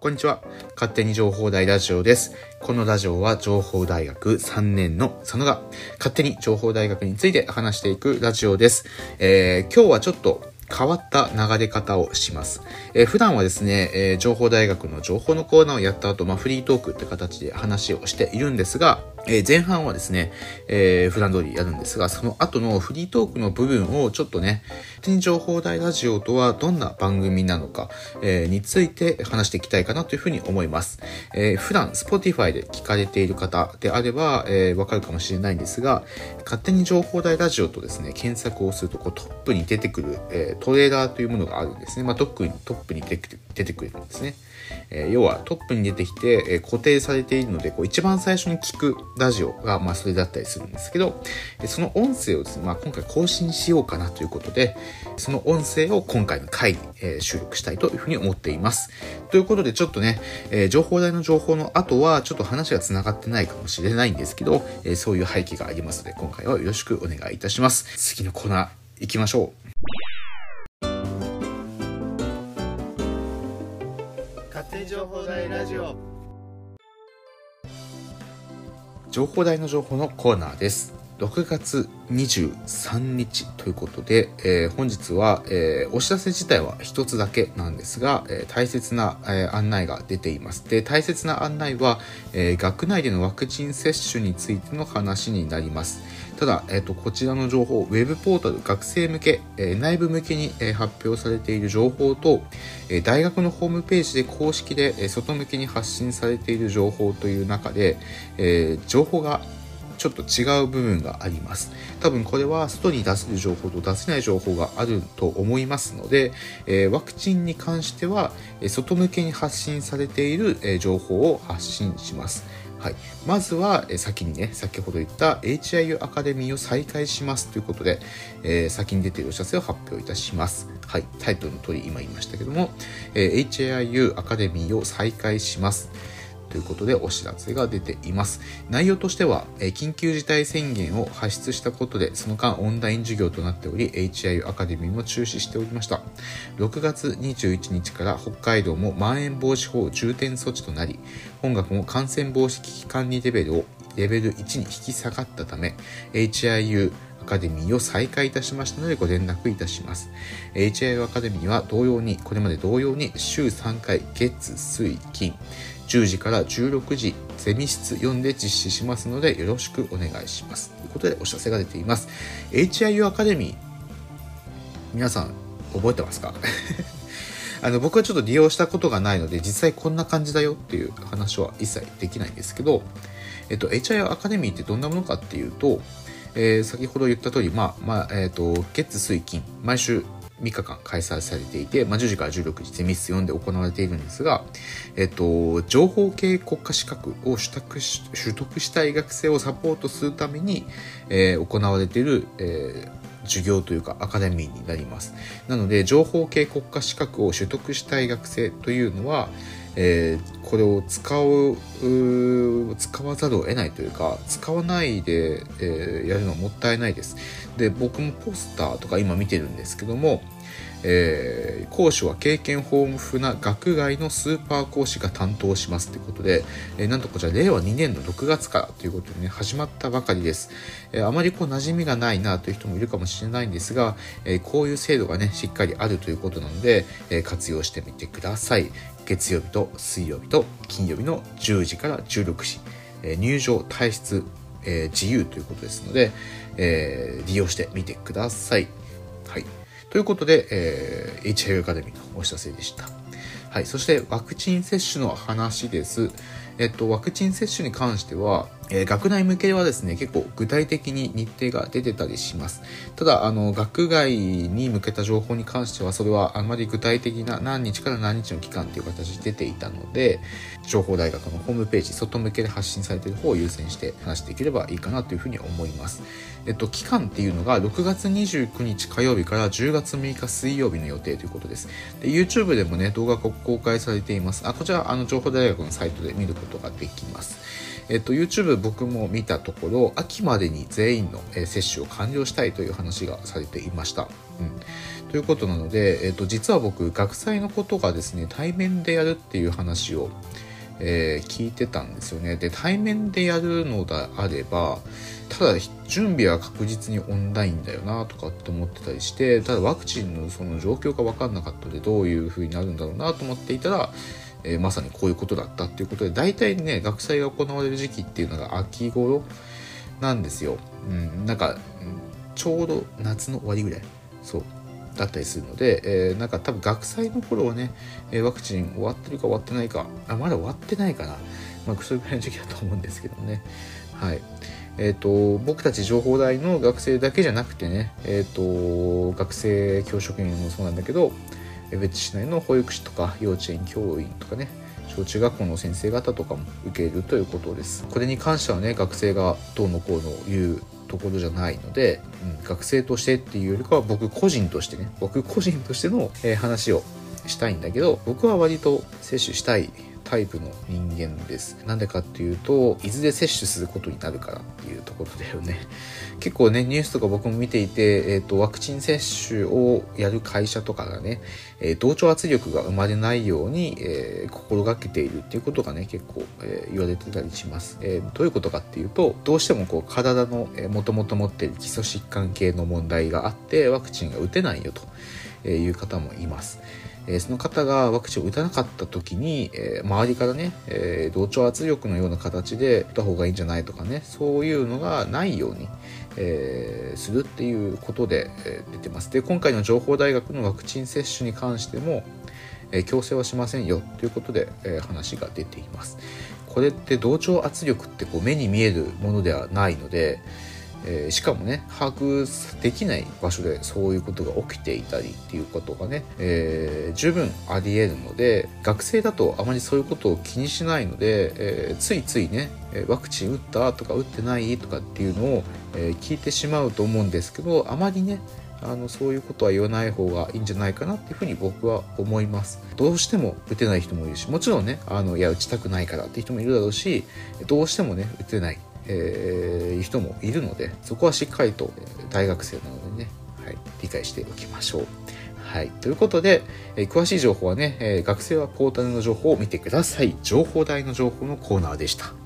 こんにちは。勝手に情報大ラジオです。このラジオは情報大学3年の佐野が勝手に情報大学について話していくラジオです。えー、今日はちょっと変わった流れ方をします。えー、普段はですね、えー、情報大学の情報のコーナーをやった後、まあ、フリートークって形で話をしているんですが、え、前半はですね、えー、普段通りやるんですが、その後のフリートークの部分をちょっとね、天情報大ラジオとはどんな番組なのか、えー、について話していきたいかなというふうに思います。えー、普段 Spotify で聞かれている方であれば、えー、わかるかもしれないんですが、勝手に情報大ラジオとですね、検索をするとこうトップに出てくる、え、トレーダーというものがあるんですね。まあ、特にトップに出てくるんですね。え、要はトップに出てきて、え、固定されているので、こう一番最初に聞くラジオが、まあ、それだったりするんですけど、その音声をですね、まあ、今回更新しようかなということで、その音声を今回の回に、えー、収録したいというふうに思っています。ということで、ちょっとね、えー、情報台の情報の後は、ちょっと話が繋がってないかもしれないんですけど、えー、そういう背景がありますので、今回はよろしくお願いいたします。次のコーナー行きましょう。勝手に情報大ラジオ情報台の情報のコーナーです。6月23日ということで、えー、本日は、えー、お知らせ自体は一つだけなんですが、えー、大切な、え案内が出ています。で、大切な案内は、え学内でのワクチン接種についての話になります。ただ、えっ、と、こちらの情報、ウェブポータル学生向け、え内部向けに、え発表されている情報と、え大学のホームページで公式で、え外向けに発信されている情報という中で、え情報がちょっと違う部分があります。多分これは外に出せる情報と出せない情報があると思いますので、えワクチンに関しては、え外向けに発信されている、え情報を発信します。はい、まずは、え先にね、先ほど言った HIU アカデミーを再開しますということで、えー、先に出ているお知らせを発表いたします。はい、タイトルの通り今言いましたけども、えー、HIU アカデミーを再開します。ということでお知らせが出ています。内容としては、緊急事態宣言を発出したことで、その間オンライン授業となっており、HIU アカデミーも中止しておりました。6月21日から北海道もまん延防止法重点措置となり、本学も感染防止危機管理レベルをレベル1に引き下がったため、HIU アカデミーを再開いたしましたのでご連絡いたします。HIU アカデミーは同様に、これまで同様に週3回月、水、金、10時から16時、ゼミ室4で実施しますのでよろしくお願いします。ということでお知らせが出ています。HIU アカデミー、皆さん覚えてますか？あの僕はちょっと利用したことがないので実際こんな感じだよっていう話は一切できないんですけど、えっと、HIU アカデミーってどんなものかっていうと、えー、先ほど言った通り、まあ、まあ、えっ、ー、と、月水金、毎週3日間開催されていて、まあ、10時から16時ゼミ室4で行われているんですが、えっと、情報系国家資格を取得し取得したい学生をサポートするために、えー、行われている、えー授業というかアカデミーになります。なので、情報系国家資格を取得したい学生というのは、えー、これを使うわざるを得ないというか使わないで、えー、やるのはもったいないですで僕もポスターとか今見てるんですけどもえー、講師は経験豊富な学外のスーパー講師が担当しますということで、えー、なんとこちら令和2年の6月からということでね、始まったばかりです。えー、あまりこう馴染みがないなという人もいるかもしれないんですが、えー、こういう制度がね、しっかりあるということなので、えー、活用してみてください。月曜日と水曜日と金曜日の10時から16時、え、入場、退出、え、自由ということですので、え、利用してみてください。はい。ということで、え、HIV アカデミーのお知らせでした。はい。そして、ワクチン接種の話です。えっと、ワクチン接種に関しては、えー、学内向けはですね、結構具体的に日程が出てたりします。ただ、あの、学外に向けた情報に関しては、それはあまり具体的な何日から何日の期間という形で出ていたので、情報大学のホームページ、外向けで発信されている方を優先して話していければいいかなというふうに思います。えっと、期間っていうのが6月29日火曜日から10月6日水曜日の予定ということです。で、YouTube でもね、動画が公開されています。あ、こちら、あの、情報大学のサイトで見ることができます。えっと、YouTube 僕も見たところ、秋までに全員の、接種を完了したいという話がされていました。ということなので、えーと、実は僕学祭のことがですね対面でやるっていう話を、えー、聞いてたんですよね。で対面でやるのであればただ準備は確実にオンラインだよなとかって思ってたりしてただワクチンのその状況が分かんなかったのでどういう風になるんだろうなと思っていたら、えー、まさにこういうことだったっていうことで大体ね学祭が行われる時期っていうのが秋頃なんですよ。うん、なんかちょうど夏の終わりぐらいそうだったりするので、えー、なんか多分学祭の頃はね、えワクチン終わってるか終わってないかあまだ終わってないかな、まあ、それぐらいの時期だと思うんですけどね。はい。えーと、僕たち情報大の学生だけじゃなくてね、えーと、学生教職員もそうなんだけど江別市内の保育士とか幼稚園教員とかね小中学校の先生方とかも受けるということです。これに関してはね学生がどうのこうの言うところじゃないので、うん、学生としてっていうよりかは僕個人としてね僕個人としての、えー、話をしたいんだけど僕は割と接種したいタイプの人間です。なんでかっていうと、いずれ摂取することになるからっていうところだよね。結構ね、ニュースとか僕も見ていて、えっ、ー、と、ワクチン接種をやる会社とかがね、えー、同調圧力が生まれないように、えー、心がけているっていうことがね、結構、えー、言われてたりします。えどういうことかっていうと、どうしてもこう、体の、えー、もともと持っている基礎疾患系の問題があって、ワクチンが打てないよとえいう方もいます。えその方がワクチンを打たなかった時に、え周りからね、え同調圧力のような形で打った方がいいんじゃないとかねそういうのがないように、えー、するっていうことで、え出てますで今回の情報大学のワクチン接種に関しても、え強制はしませんよということで、え話が出ていますこれって同調圧力ってこう目に見えるものではないので、えー、しかもね把握できない場所でそういうことが起きていたりっていうことがね、えー、十分ありえるので学生だとあまりそういうことを気にしないので、えー、ついついねワクチン打ったとか打ってないとかっていうのを、え聞いてしまうと思うんですけどあまりねあのそういうことは言わない方がいいんじゃないかなっていうふうに僕は思います。どうしても打てない人もいるしもちろんねあのいや打ちたくないからっていう人もいるだろうしどうしてもね打てない。えう、人もいるのでそこはしっかりと大学生なのでね、はい、理解しておきましょう。はい。ということで、えー、詳しい情報はね、えー、学生はポータルの情報を見てください。情報台の情報のコーナーでした。